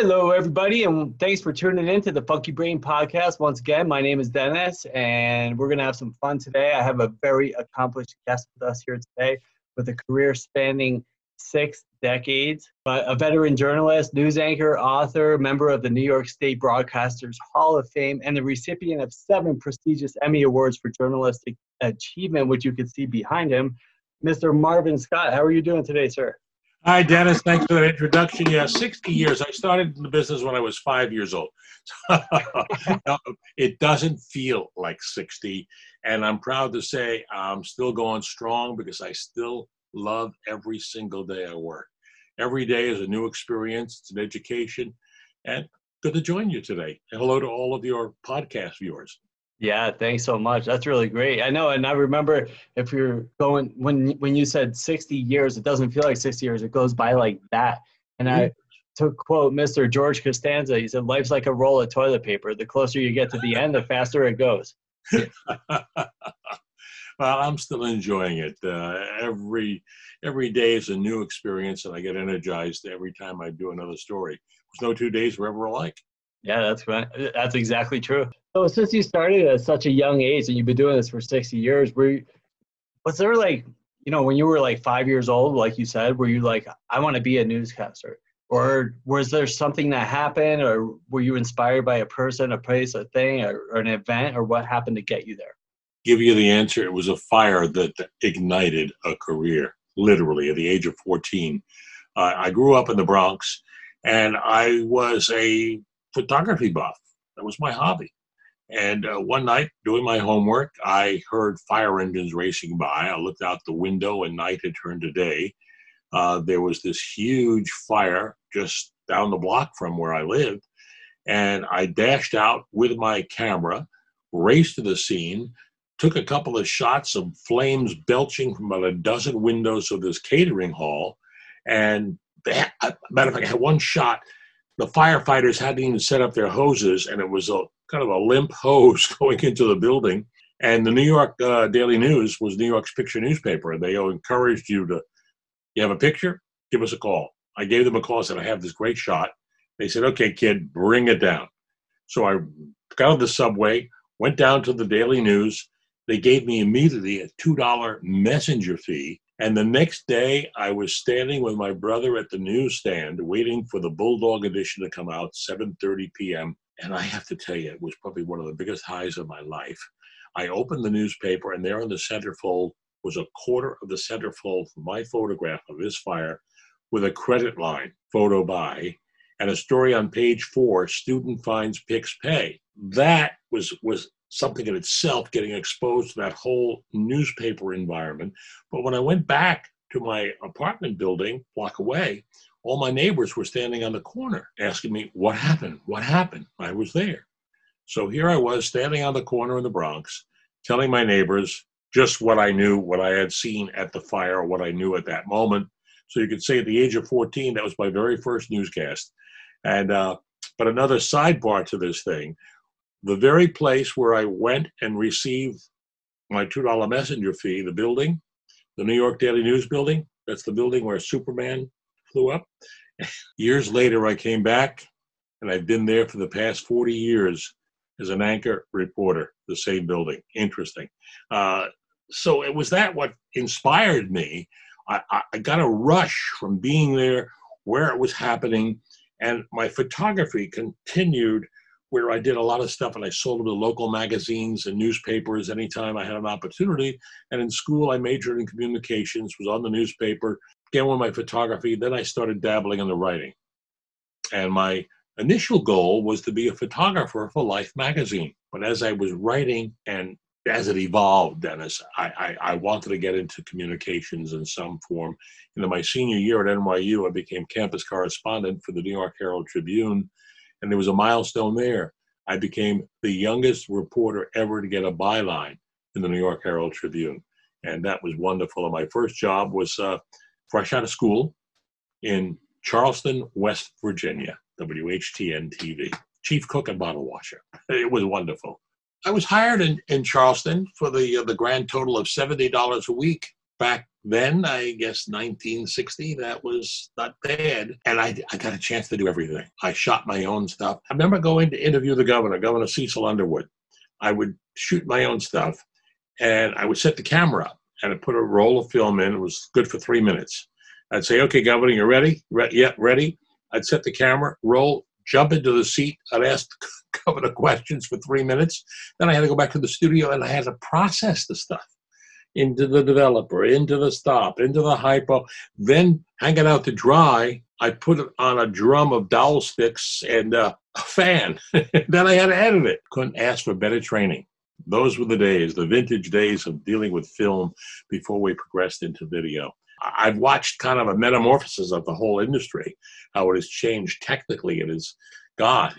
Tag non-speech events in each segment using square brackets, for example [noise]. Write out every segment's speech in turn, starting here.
Hello, everybody, and thanks for tuning in to the Funky Brain Podcast. Once again, my name is Dennis, and we're going to have some fun today. I have a very accomplished guest with us here today with a career spanning six decades, But a veteran journalist, news anchor, author, member of the New York State Broadcasters Hall of Fame, and the recipient of seven prestigious Emmy Awards for journalistic achievement, which you can see behind him. Mr. Marvin Scott, how are you doing today, sir? Hi, Dennis. Thanks for that introduction. Yeah, 60 years. I started in the business when I was five years old. [laughs] it doesn't feel like 60. And I'm proud to say I'm still going strong because I still love every single day I work. Every day is a new experience, it's an education. And good to join you today. And hello to all of your podcast viewers. Yeah, thanks so much. That's really great. I know, and I remember if you're going when when you said 60 years, it doesn't feel like 60 years. It goes by like that. And I mm-hmm. to quote Mr. George Costanza, he said, "Life's like a roll of toilet paper. The closer you get to the end, the faster it goes." [laughs] well, I'm still enjoying it. Uh, every every day is a new experience, and I get energized every time I do another story. There's no two days were ever alike. Yeah, that's right. That's exactly true. So since you started at such a young age and you've been doing this for 60 years, were you, was there like, you know, when you were like five years old, like you said, were you like, I want to be a newscaster? Or was there something that happened or were you inspired by a person, a place, a thing, or, or an event, or what happened to get you there? Give you the answer. It was a fire that ignited a career, literally, at the age of 14. Uh, I grew up in the Bronx and I was a photography buff. That was my hobby. And uh, one night, doing my homework, I heard fire engines racing by. I looked out the window, and night had turned to day. Uh, there was this huge fire just down the block from where I lived. And I dashed out with my camera, raced to the scene, took a couple of shots of flames belching from about a dozen windows of this catering hall. And that, matter of fact, I had one shot. The firefighters hadn't even set up their hoses, and it was a kind of a limp [laughs] hose going into the building. And the New York uh, Daily News was New York's picture newspaper, and they encouraged you to, you have a picture, give us a call. I gave them a call, said I have this great shot. They said, okay, kid, bring it down. So I got on the subway, went down to the Daily News. They gave me immediately a two dollar messenger fee. And the next day, I was standing with my brother at the newsstand, waiting for the Bulldog edition to come out, 7:30 p.m. And I have to tell you, it was probably one of the biggest highs of my life. I opened the newspaper, and there on the centerfold was a quarter of the centerfold my photograph of this fire with a credit line, photo by, and a story on page four student finds Pix pay. That was, was something in itself getting exposed to that whole newspaper environment. But when I went back to my apartment building, block away, all my neighbors were standing on the corner asking me, What happened? What happened? I was there. So here I was standing on the corner in the Bronx, telling my neighbors just what I knew, what I had seen at the fire, what I knew at that moment. So you could say at the age of 14, that was my very first newscast. And, uh, but another sidebar to this thing the very place where I went and received my $2 messenger fee, the building, the New York Daily News building, that's the building where Superman flew up. [laughs] years later, I came back, and I've been there for the past 40 years as an anchor reporter, the same building. Interesting. Uh, so it was that what inspired me. I, I got a rush from being there where it was happening, and my photography continued where I did a lot of stuff and I sold them to local magazines and newspapers anytime I had an opportunity. And in school, I majored in communications, was on the newspaper, began with my photography. Then I started dabbling in the writing. And my initial goal was to be a photographer for Life magazine. But as I was writing and as it evolved, Dennis, I, I, I, wanted to get into communications in some form. In my senior year at NYU, I became campus correspondent for the New York Herald Tribune, and there was a milestone there. I became the youngest reporter ever to get a byline in the New York Herald Tribune, and that was wonderful. And my first job was uh, fresh out of school in Charleston, West Virginia, WHTN TV. Chief cook and bottle washer. It was wonderful. I was hired in, in Charleston for the uh, the grand total of seventy dollars a week. Back then, I guess 1960, that was not bad. And I, I got a chance to do everything. I shot my own stuff. I remember going to interview the governor, Governor Cecil Underwood. I would shoot my own stuff and I would set the camera up and I put a roll of film in. It was good for three minutes. I'd say, okay, Governor, you ready? Re- yeah, ready. I'd set the camera, roll, jump into the seat. I'd ask [laughs] the governor questions for three minutes. Then I had to go back to the studio and I had to process the stuff into the developer, into the stop, into the hypo, then hang it out to dry. I put it on a drum of dowel sticks and uh, a fan. [laughs] then I had to edit it. Couldn't ask for better training. Those were the days, the vintage days of dealing with film before we progressed into video. I've watched kind of a metamorphosis of the whole industry, how it has changed technically. It has gone,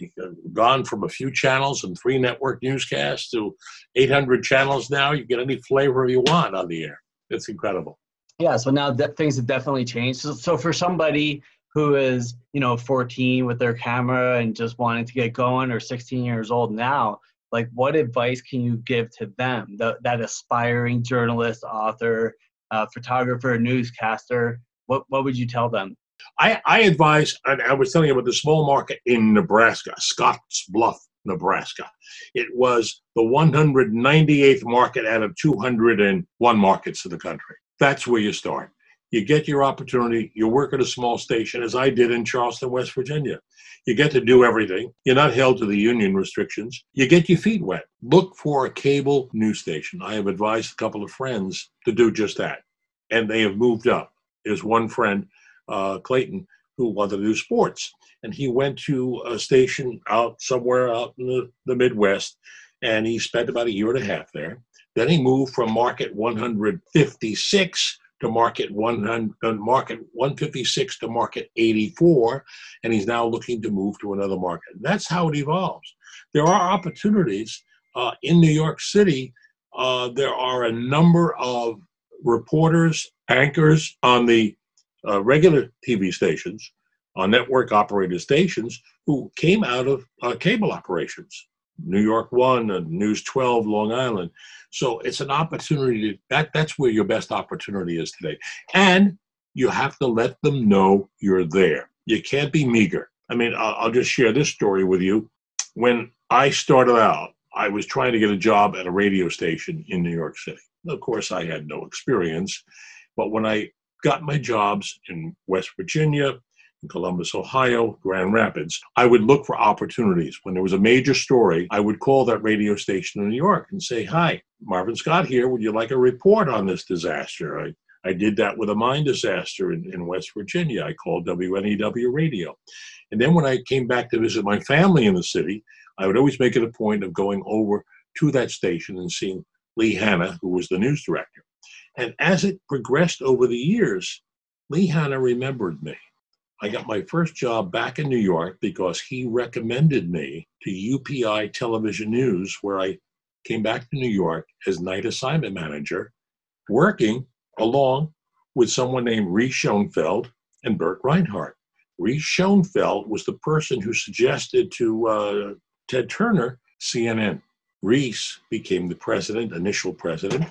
gone from a few channels and three network newscasts to 800 channels now. You get any flavor you want on the air. It's incredible. Yeah, so now things have definitely changed. So, so for somebody who is, you know, 14 with their camera and just wanting to get going or 16 years old now, like what advice can you give to them, the, that aspiring journalist, author, uh, photographer, newscaster? What, what would you tell them? I, I advise, and I was telling you about the small market in Nebraska, Scotts Bluff, Nebraska. It was the 198th market out of 201 markets in the country. That's where you start. You get your opportunity. You work at a small station, as I did in Charleston, West Virginia. You get to do everything. You're not held to the union restrictions. You get your feet wet. Look for a cable news station. I have advised a couple of friends to do just that, and they have moved up. There's one friend, uh, Clayton, who wanted to do sports, and he went to a station out somewhere out in the, the Midwest, and he spent about a year and a half there. Then he moved from market 156 to market 100, uh, market 156 to market 84, and he's now looking to move to another market. That's how it evolves. There are opportunities uh, in New York City. Uh, there are a number of reporters, anchors on the uh, regular TV stations, on network operated stations, who came out of uh, cable operations. New York One News 12, Long Island. So it's an opportunity. To, that that's where your best opportunity is today, and you have to let them know you're there. You can't be meager. I mean, I'll, I'll just share this story with you. When I started out, I was trying to get a job at a radio station in New York City. Of course, I had no experience, but when I got my jobs in West Virginia, in Columbus, Ohio, Grand Rapids. I would look for opportunities. When there was a major story, I would call that radio station in New York and say, Hi, Marvin Scott here. Would you like a report on this disaster? I, I did that with a mine disaster in, in West Virginia. I called WNEW radio. And then when I came back to visit my family in the city, I would always make it a point of going over to that station and seeing Lee Hanna, who was the news director. And as it progressed over the years, Lee Hanna remembered me. I got my first job back in New York because he recommended me to UPI Television News, where I came back to New York as night assignment manager, working along with someone named Reese Schonfeld and Burt Reinhardt. Reese Schonfeld was the person who suggested to uh, Ted Turner CNN. Reese became the president, initial president.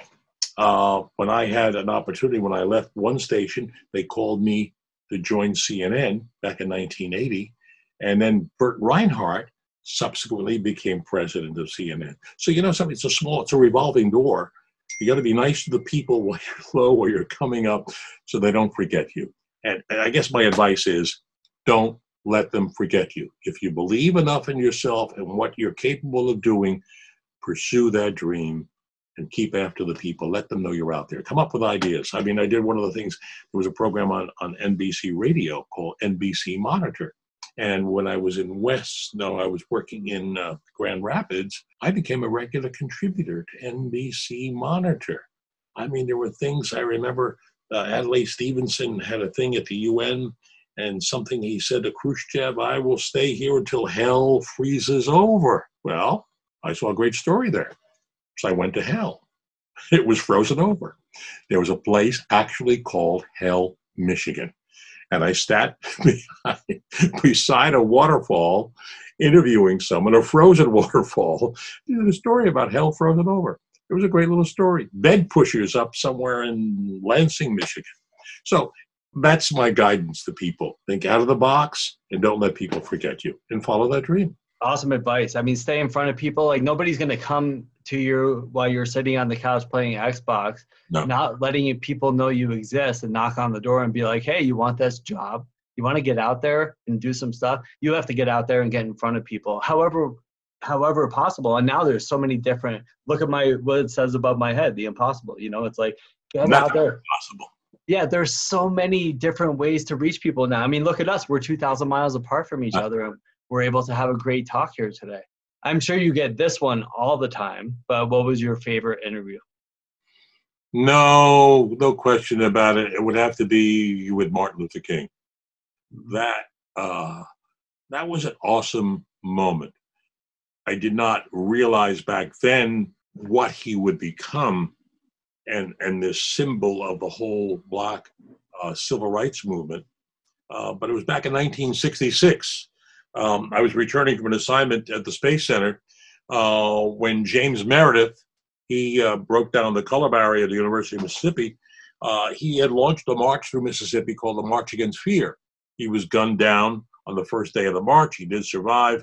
Uh, when I had an opportunity, when I left one station, they called me to join CNN back in 1980. And then Burt Reinhardt subsequently became president of CNN. So, you know something, it's a small, it's a revolving door. You got to be nice to the people [laughs] while you're low, while you're coming up, so they don't forget you. And, and I guess my advice is don't let them forget you. If you believe enough in yourself and what you're capable of doing, pursue that dream and keep after the people. Let them know you're out there. Come up with ideas. I mean, I did one of the things, there was a program on, on NBC radio called NBC Monitor. And when I was in West, no, I was working in uh, Grand Rapids, I became a regular contributor to NBC Monitor. I mean, there were things I remember uh, Adlai Stevenson had a thing at the UN and something he said to Khrushchev, I will stay here until hell freezes over. Well, I saw a great story there. So I went to hell. It was frozen over. There was a place actually called Hell, Michigan. and I sat [laughs] behind, beside a waterfall interviewing someone, a frozen [laughs] waterfall. You know, the story about hell frozen over. It was a great little story. Bed pushers up somewhere in Lansing, Michigan. So that's my guidance to people. Think out of the box and don't let people forget you and follow that dream. Awesome advice. I mean, stay in front of people. Like nobody's going to come to you while you're sitting on the couch playing Xbox, no. not letting people know you exist and knock on the door and be like, hey, you want this job? You want to get out there and do some stuff? You have to get out there and get in front of people. However, however possible. And now there's so many different look at my what it says above my head, the impossible. You know, it's like get out there. Possible yeah, there's so many different ways to reach people now. I mean, look at us. We're 2,000 miles apart from each other, and we're able to have a great talk here today. I'm sure you get this one all the time, but what was your favorite interview? No, no question about it. It would have to be you with Martin Luther King. That uh, that was an awesome moment. I did not realize back then what he would become and and this symbol of the whole black uh, civil rights movement. Uh, but it was back in 1966. Um, I was returning from an assignment at the Space Center uh, when James Meredith he uh, broke down the color barrier at the University of Mississippi. Uh, he had launched a march through Mississippi called the March Against Fear. He was gunned down on the first day of the march. He did survive,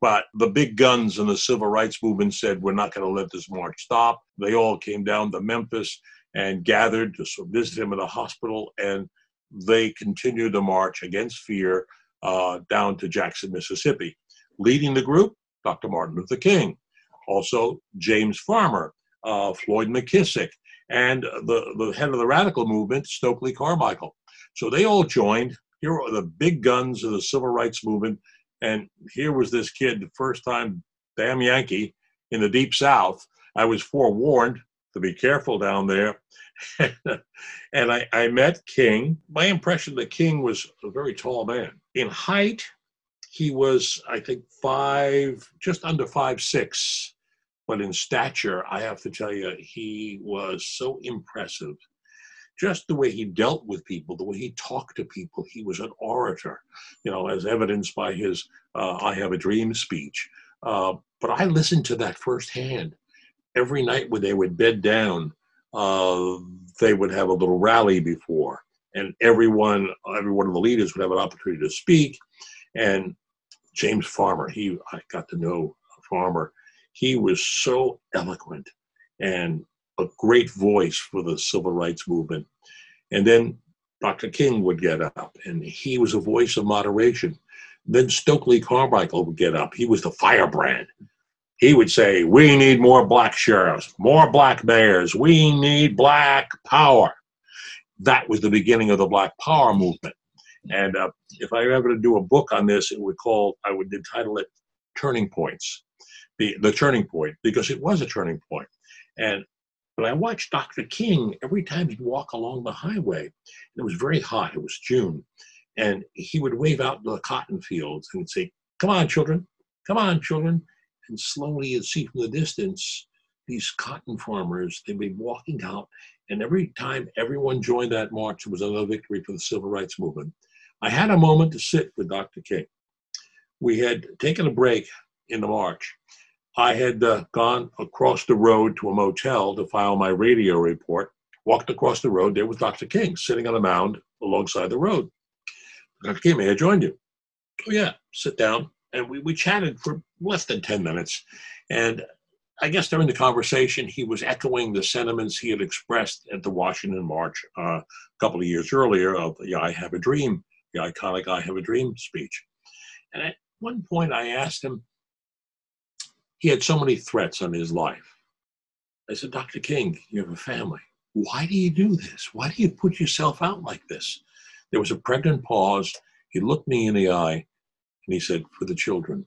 but the big guns in the civil rights movement said, we're not going to let this march stop. They all came down to Memphis and gathered to visit him in the hospital, and they continued the march against fear uh, down to Jackson, Mississippi. Leading the group, Dr. Martin Luther King, also James Farmer, uh, Floyd McKissick, and the, the head of the radical movement, Stokely Carmichael. So they all joined. Here are the big guns of the civil rights movement and here was this kid, the first time, damn Yankee, in the deep South. I was forewarned to be careful down there. [laughs] and I, I met King. My impression that King was a very tall man. In height, he was, I think, five, just under five six. But in stature, I have to tell you, he was so impressive just the way he dealt with people, the way he talked to people. He was an orator, you know, as evidenced by his uh, I Have a Dream speech. Uh, but I listened to that firsthand. Every night when they would bed down, uh, they would have a little rally before, and everyone, every one of the leaders would have an opportunity to speak. And James Farmer, he, I got to know Farmer. He was so eloquent and a great voice for the civil rights movement. And then Dr. King would get up, and he was a voice of moderation. Then Stokely Carmichael would get up. He was the firebrand. He would say, We need more black sheriffs, more black mayors. We need black power. That was the beginning of the black power movement. And uh, if I were ever to do a book on this, it would call, I would entitle it Turning Points, the, the turning point, because it was a turning point. And but I watched Dr. King every time he'd walk along the highway. It was very hot, it was June. And he would wave out the cotton fields and say, Come on, children, come on, children. And slowly you'd see from the distance these cotton farmers, they'd be walking out. And every time everyone joined that march, it was another victory for the civil rights movement. I had a moment to sit with Dr. King. We had taken a break in the march I had uh, gone across the road to a motel to file my radio report. Walked across the road. There was Dr. King sitting on a mound alongside the road. Dr. King, may I join you? Oh, yeah, sit down. And we, we chatted for less than 10 minutes. And I guess during the conversation, he was echoing the sentiments he had expressed at the Washington March uh, a couple of years earlier of the I Have a Dream, the iconic I Have a Dream speech. And at one point, I asked him, he had so many threats on his life. I said, Dr. King, you have a family. Why do you do this? Why do you put yourself out like this? There was a pregnant pause. He looked me in the eye and he said, For the children,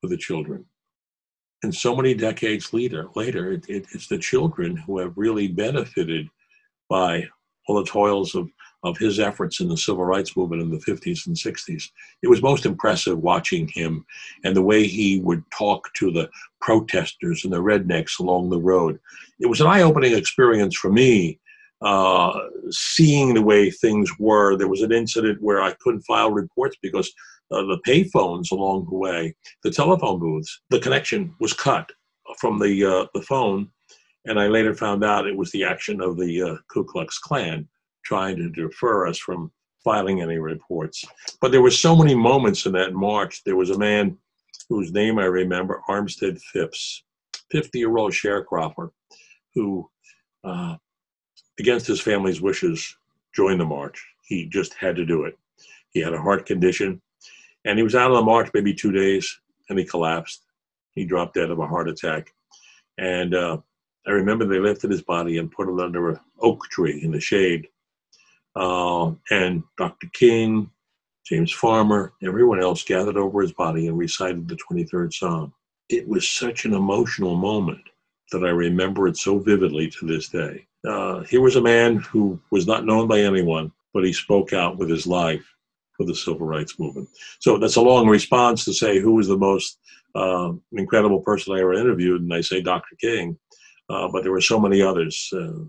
for the children. And so many decades later, later it, it, it's the children who have really benefited by all the toils of of his efforts in the civil rights movement in the 50s and 60s. It was most impressive watching him and the way he would talk to the protesters and the rednecks along the road. It was an eye opening experience for me uh, seeing the way things were. There was an incident where I couldn't file reports because uh, the pay phones along the way, the telephone booths, the connection was cut from the uh, the phone, and I later found out it was the action of the uh, Ku Klux Klan trying to defer us from filing any reports. But there were so many moments in that march. There was a man whose name I remember, Armstead Phipps, 50 year old sharecropper, who, uh, against his family's wishes, joined the march. He just had to do it. He had a heart condition, and he was out on the march maybe two days, and he collapsed. He dropped dead of a heart attack. And uh, I remember they lifted his body and put it under an oak tree in the shade. Uh, and Dr. King, James Farmer, everyone else gathered over his body and recited the 23rd Psalm. It was such an emotional moment that I remember it so vividly to this day. Uh, he was a man who was not known by anyone, but he spoke out with his life for the civil rights movement. So that's a long response to say who was the most uh, incredible person I ever interviewed, and I say Dr. King, uh, but there were so many others. Uh,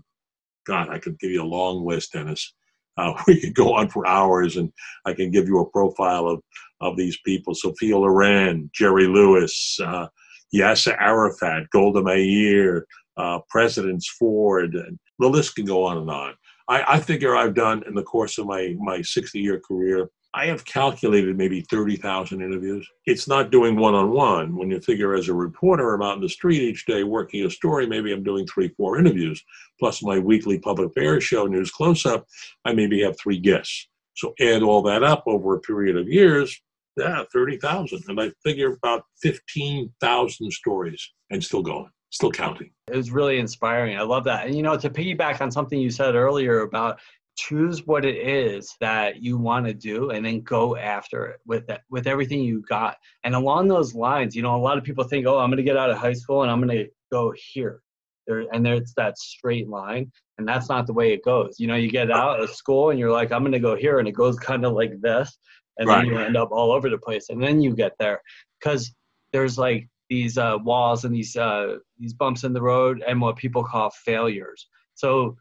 God, I could give you a long list, Dennis. Uh, [laughs] we could go on for hours, and I can give you a profile of, of these people: Sophia Loren, Jerry Lewis, uh, Yasser Arafat, Golda Meir, uh, Presidents Ford, and the list can go on and on. I, I figure I've done in the course of my my 60 year career I have calculated maybe 30,000 interviews. It's not doing one on one. When you figure as a reporter, I'm out in the street each day working a story, maybe I'm doing three, four interviews, plus my weekly public affairs show, News Close Up, I maybe have three guests. So add all that up over a period of years, yeah, 30,000. And I figure about 15,000 stories and still going, still counting. It was really inspiring. I love that. And, you know, to piggyback on something you said earlier about choose what it is that you want to do and then go after it with that with everything you got. And along those lines you know a lot of people think oh i'm going to get out of high school and i'm going to go here. There and there's that straight line and that's not the way it goes. You know you get out of school and you're like i'm going to go here and it goes kind of like this and right. then you end up all over the place and then you get there. Because there's like these uh, walls and these uh, these bumps in the road and what people call failures. So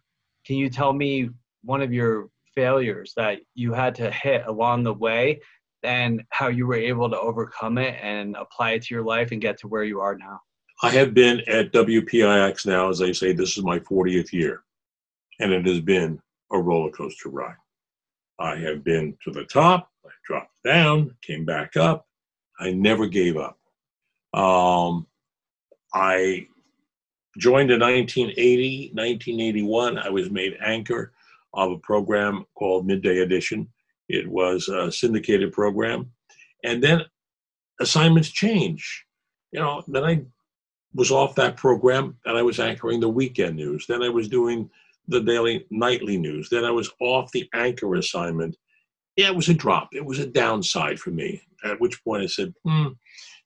can you tell me one of your failures that you had to hit along the way and how you were able to overcome it and apply it to your life and get to where you are now? I have been at WPIX now, as I say, this is my 40th year, and it has been a roller coaster ride. I have been to the top, I dropped down, came back up. I never gave up. Um, I joined in 1980, 1981. I was made anchor of a program called Midday Edition. It was a syndicated program. And then assignments change. You know, then I was off that program and I was anchoring the weekend news. Then I was doing the daily nightly news. Then I was off the anchor assignment. Yeah, it was a drop. It was a downside for me. At which point I said, hmm,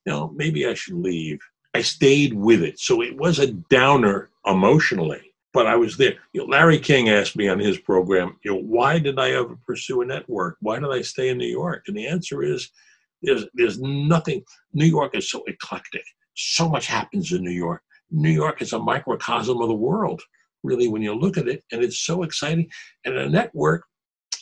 you know, maybe I should leave. I stayed with it. So it was a downer emotionally but I was there. You know, Larry King asked me on his program, you know, why did I ever pursue a network? Why did I stay in New York? And the answer is, there's there's nothing. New York is so eclectic. So much happens in New York. New York is a microcosm of the world, really, when you look at it, and it's so exciting. And a network,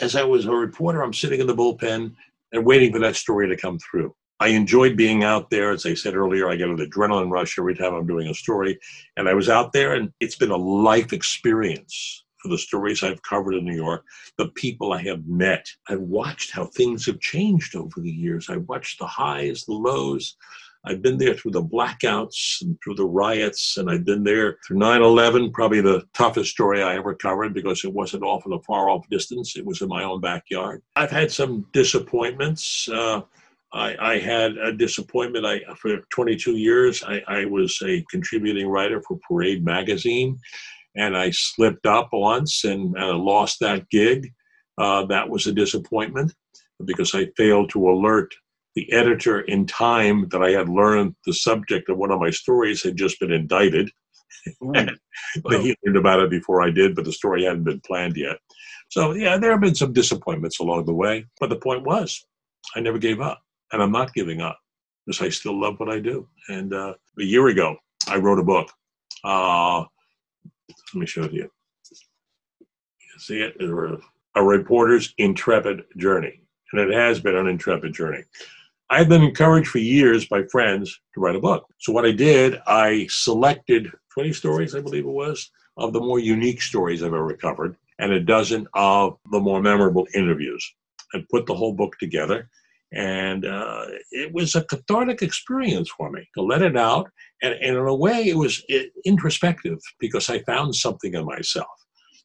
as I was a reporter, I'm sitting in the bullpen and waiting for that story to come through. I enjoyed being out there. As I said earlier, I get an adrenaline rush every time I'm doing a story. And I was out there, and it's been a life experience for the stories I've covered in New York, the people I have met. I've watched how things have changed over the years. I've watched the highs, the lows. I've been there through the blackouts and through the riots, and I've been there through 9 11, probably the toughest story I ever covered because it wasn't off in a far off distance. It was in my own backyard. I've had some disappointments. Uh, I, I, had a disappointment. I for 22 years, I, I, was a contributing writer for Parade magazine, and I slipped up once and uh, lost that gig. Uh, that was a disappointment because I failed to alert the editor in time that I had learned the subject of one of my stories had just been indicted. [laughs] he learned about it before I did, but the story hadn't been planned yet. So yeah, there have been some disappointments along the way, but the point was, I never gave up and I'm not giving up because I still love what I do. And uh, a year ago, I wrote a book. Uh, let me show it to you. see it, a reporter's intrepid journey. And it has been an intrepid journey. I've been encouraged for years by friends to write a book. So what I did, I selected 20 stories, I believe it was, of the more unique stories I've ever covered, and a dozen of the more memorable interviews, and put the whole book together. And uh, it was a cathartic experience for me to let it out. And, and in a way, it was introspective because I found something in myself.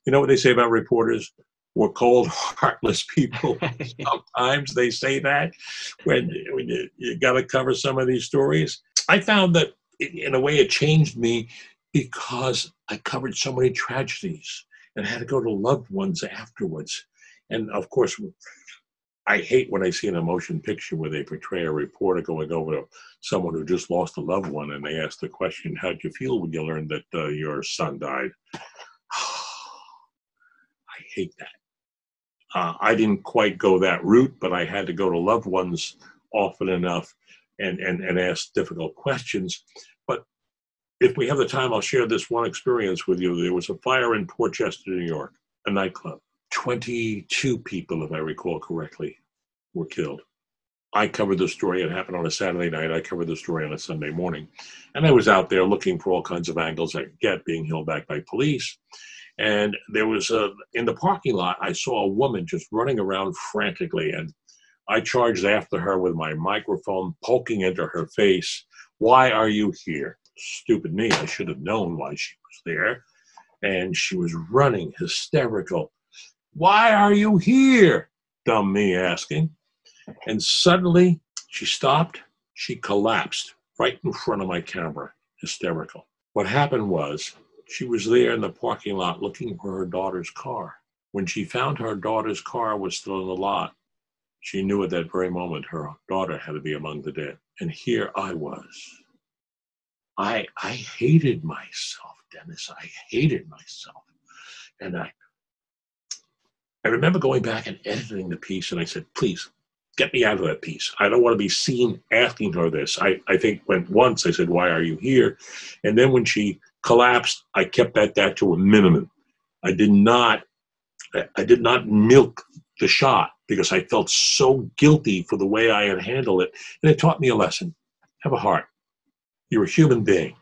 You know what they say about reporters? We're cold, [laughs] heartless people. [laughs] Sometimes they say that when, when you, you got to cover some of these stories. I found that in a way it changed me because I covered so many tragedies and had to go to loved ones afterwards. And of course, I hate when I see an emotion picture where they portray a reporter going over to someone who just lost a loved one and they ask the question, How'd you feel when you learned that uh, your son died? [sighs] I hate that. Uh, I didn't quite go that route, but I had to go to loved ones often enough and, and, and ask difficult questions. But if we have the time, I'll share this one experience with you. There was a fire in Port Chester, New York, a nightclub. 22 people, if I recall correctly, were killed. I covered the story. It happened on a Saturday night. I covered the story on a Sunday morning. And I was out there looking for all kinds of angles I could get, being held back by police. And there was a, in the parking lot, I saw a woman just running around frantically. And I charged after her with my microphone poking into her face. Why are you here? Stupid me. I should have known why she was there. And she was running hysterical. Why are you here? Dumb me asking. And suddenly she stopped. She collapsed right in front of my camera, hysterical. What happened was she was there in the parking lot looking for her daughter's car. When she found her daughter's car was still in the lot, she knew at that very moment her daughter had to be among the dead. And here I was. I I hated myself, Dennis. I hated myself. And I I remember going back and editing the piece and I said, please get me out of that piece. I don't want to be seen asking her this. I, I think went once, I said, Why are you here? And then when she collapsed, I kept that that to a minimum. I did not I did not milk the shot because I felt so guilty for the way I had handled it. And it taught me a lesson. Have a heart. You're a human being.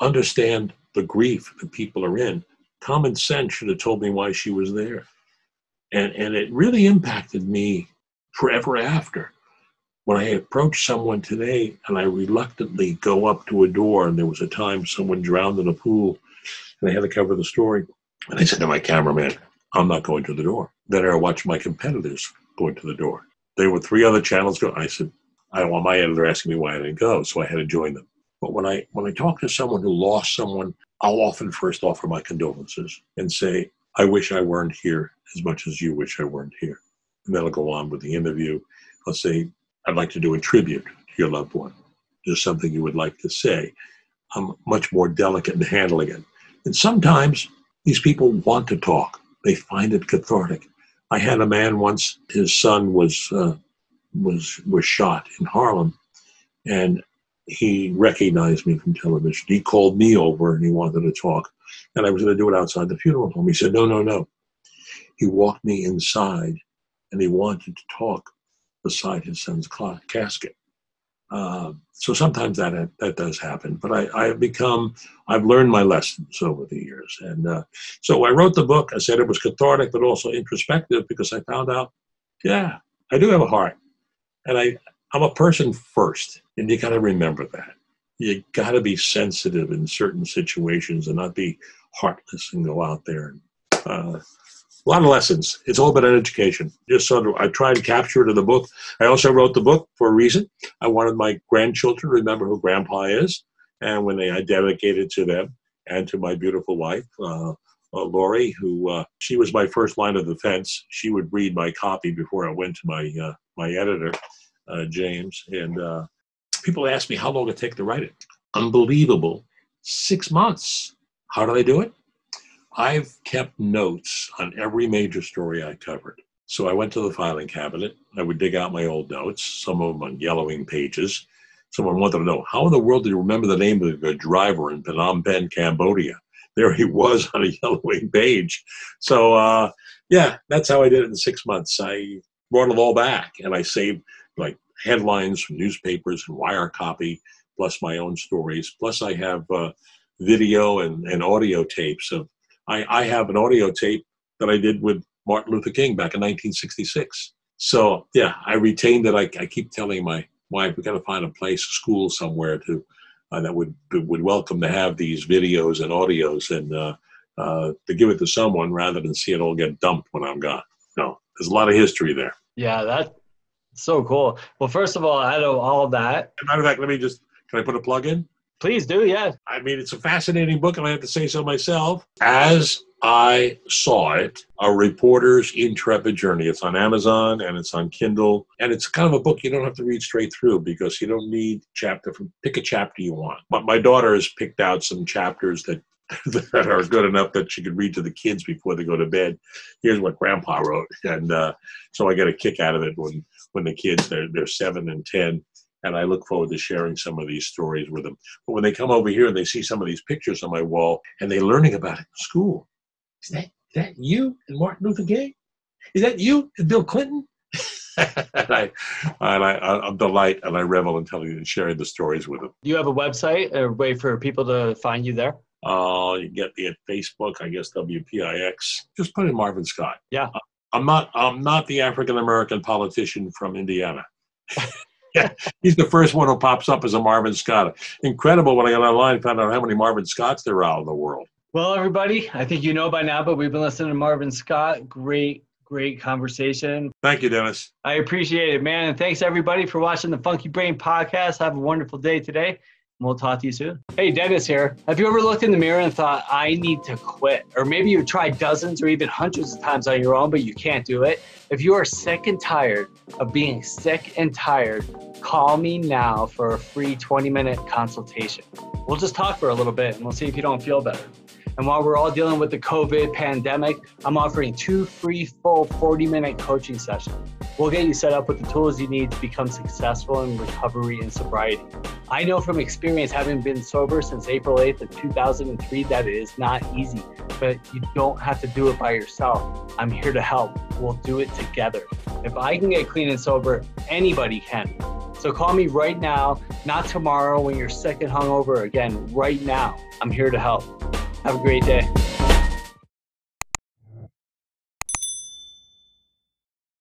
Understand the grief that people are in. Common sense should have told me why she was there. And, and it really impacted me forever after. When I approach someone today and I reluctantly go up to a door, and there was a time someone drowned in a pool, and I had to cover the story. And I said to my cameraman, I'm not going to the door. Then I watched my competitors going to the door. There were three other channels going. I said, I want my editor asking me why I didn't go, so I had to join them. But when I when I talk to someone who lost someone, I'll often first offer my condolences and say, I wish I weren't here as much as you wish I weren't here. And then I'll go on with the interview. I'll say, I'd like to do a tribute to your loved one. There's something you would like to say. I'm much more delicate in handling it. And sometimes these people want to talk. They find it cathartic. I had a man once. His son was uh, was was shot in Harlem, and he recognized me from television. He called me over and he wanted to talk, and I was going to do it outside the funeral home. He said, "No, no, no." He walked me inside, and he wanted to talk beside his son's casket. Uh, so sometimes that that does happen, but I, I have become I've learned my lessons over the years, and uh, so I wrote the book. I said it was cathartic, but also introspective because I found out, yeah, I do have a heart, and I I'm a person first, and you got to remember that. You got to be sensitive in certain situations and not be heartless and go out there uh, a lot of lessons. It's all about an education. Just sort of, I try and capture it in the book. I also wrote the book for a reason. I wanted my grandchildren to remember who Grandpa is, and when they, I dedicated to them and to my beautiful wife, uh, uh, Lori, who uh, she was my first line of defense. She would read my copy before I went to my uh, my editor, James. And uh, people ask me how long it take to write it. Unbelievable, six months. How do I do it? I've kept notes on every major story I covered. So I went to the filing cabinet. I would dig out my old notes, some of them on yellowing pages. Someone wanted to know how in the world do you remember the name of the driver in Phnom Penh, Cambodia? there he was [laughs] on a yellowing page. So uh, yeah, that's how I did it in six months. I brought it all back, and I saved like headlines from newspapers and wire copy, plus my own stories. Plus, I have uh, video and, and audio tapes of. I, I have an audio tape that I did with Martin Luther King back in 1966. So yeah, I retained it. I, I keep telling my wife we got to find a place, a school somewhere to uh, that would would welcome to have these videos and audios and uh, uh, to give it to someone rather than see it all get dumped when I'm gone. No, there's a lot of history there. Yeah, that's so cool. Well, first of all, out of all of that, matter of fact, let me just can I put a plug in? Please do, yeah. I mean, it's a fascinating book, and I have to say so myself. As I saw it, A Reporter's Intrepid Journey. It's on Amazon and it's on Kindle. And it's kind of a book you don't have to read straight through because you don't need chapter from pick a chapter you want. But my daughter has picked out some chapters that [laughs] that are good enough that she could read to the kids before they go to bed. Here's what Grandpa wrote, and uh, so I get a kick out of it when when the kids they're they're seven and ten, and I look forward to sharing some of these stories with them. But when they come over here and they see some of these pictures on my wall, and they're learning about it in school, is that is that you and Martin Luther King? Is that you and Bill Clinton? [laughs] and I, and I, I'm delight and I revel in telling and sharing the stories with them. Do you have a website, a way for people to find you there? Uh, you get me at Facebook, I guess WPIX. Just put in Marvin Scott. Yeah. I'm not. I'm not the African American politician from Indiana. yeah, [laughs] he's the first one who pops up as a Marvin Scott. Incredible when I got online, found out how many Marvin Scotts there are out in the world. Well, everybody, I think you know by now, but we've been listening to Marvin Scott. Great, great conversation. Thank you, Dennis. I appreciate it, man. And thanks everybody for watching the Funky Brain podcast. Have a wonderful day today. We'll talk to you soon. Hey, Dennis here. Have you ever looked in the mirror and thought, I need to quit? Or maybe you've tried dozens or even hundreds of times on your own, but you can't do it? If you are sick and tired of being sick and tired, call me now for a free 20 minute consultation. We'll just talk for a little bit and we'll see if you don't feel better. And while we're all dealing with the COVID pandemic, I'm offering two free full 40 minute coaching sessions. We'll get you set up with the tools you need to become successful in recovery and sobriety. I know from experience, having been sober since April 8th of 2003, that it is not easy, but you don't have to do it by yourself. I'm here to help. We'll do it together. If I can get clean and sober, anybody can. So call me right now, not tomorrow when you're sick and hungover. Again, right now. I'm here to help. Have a great day.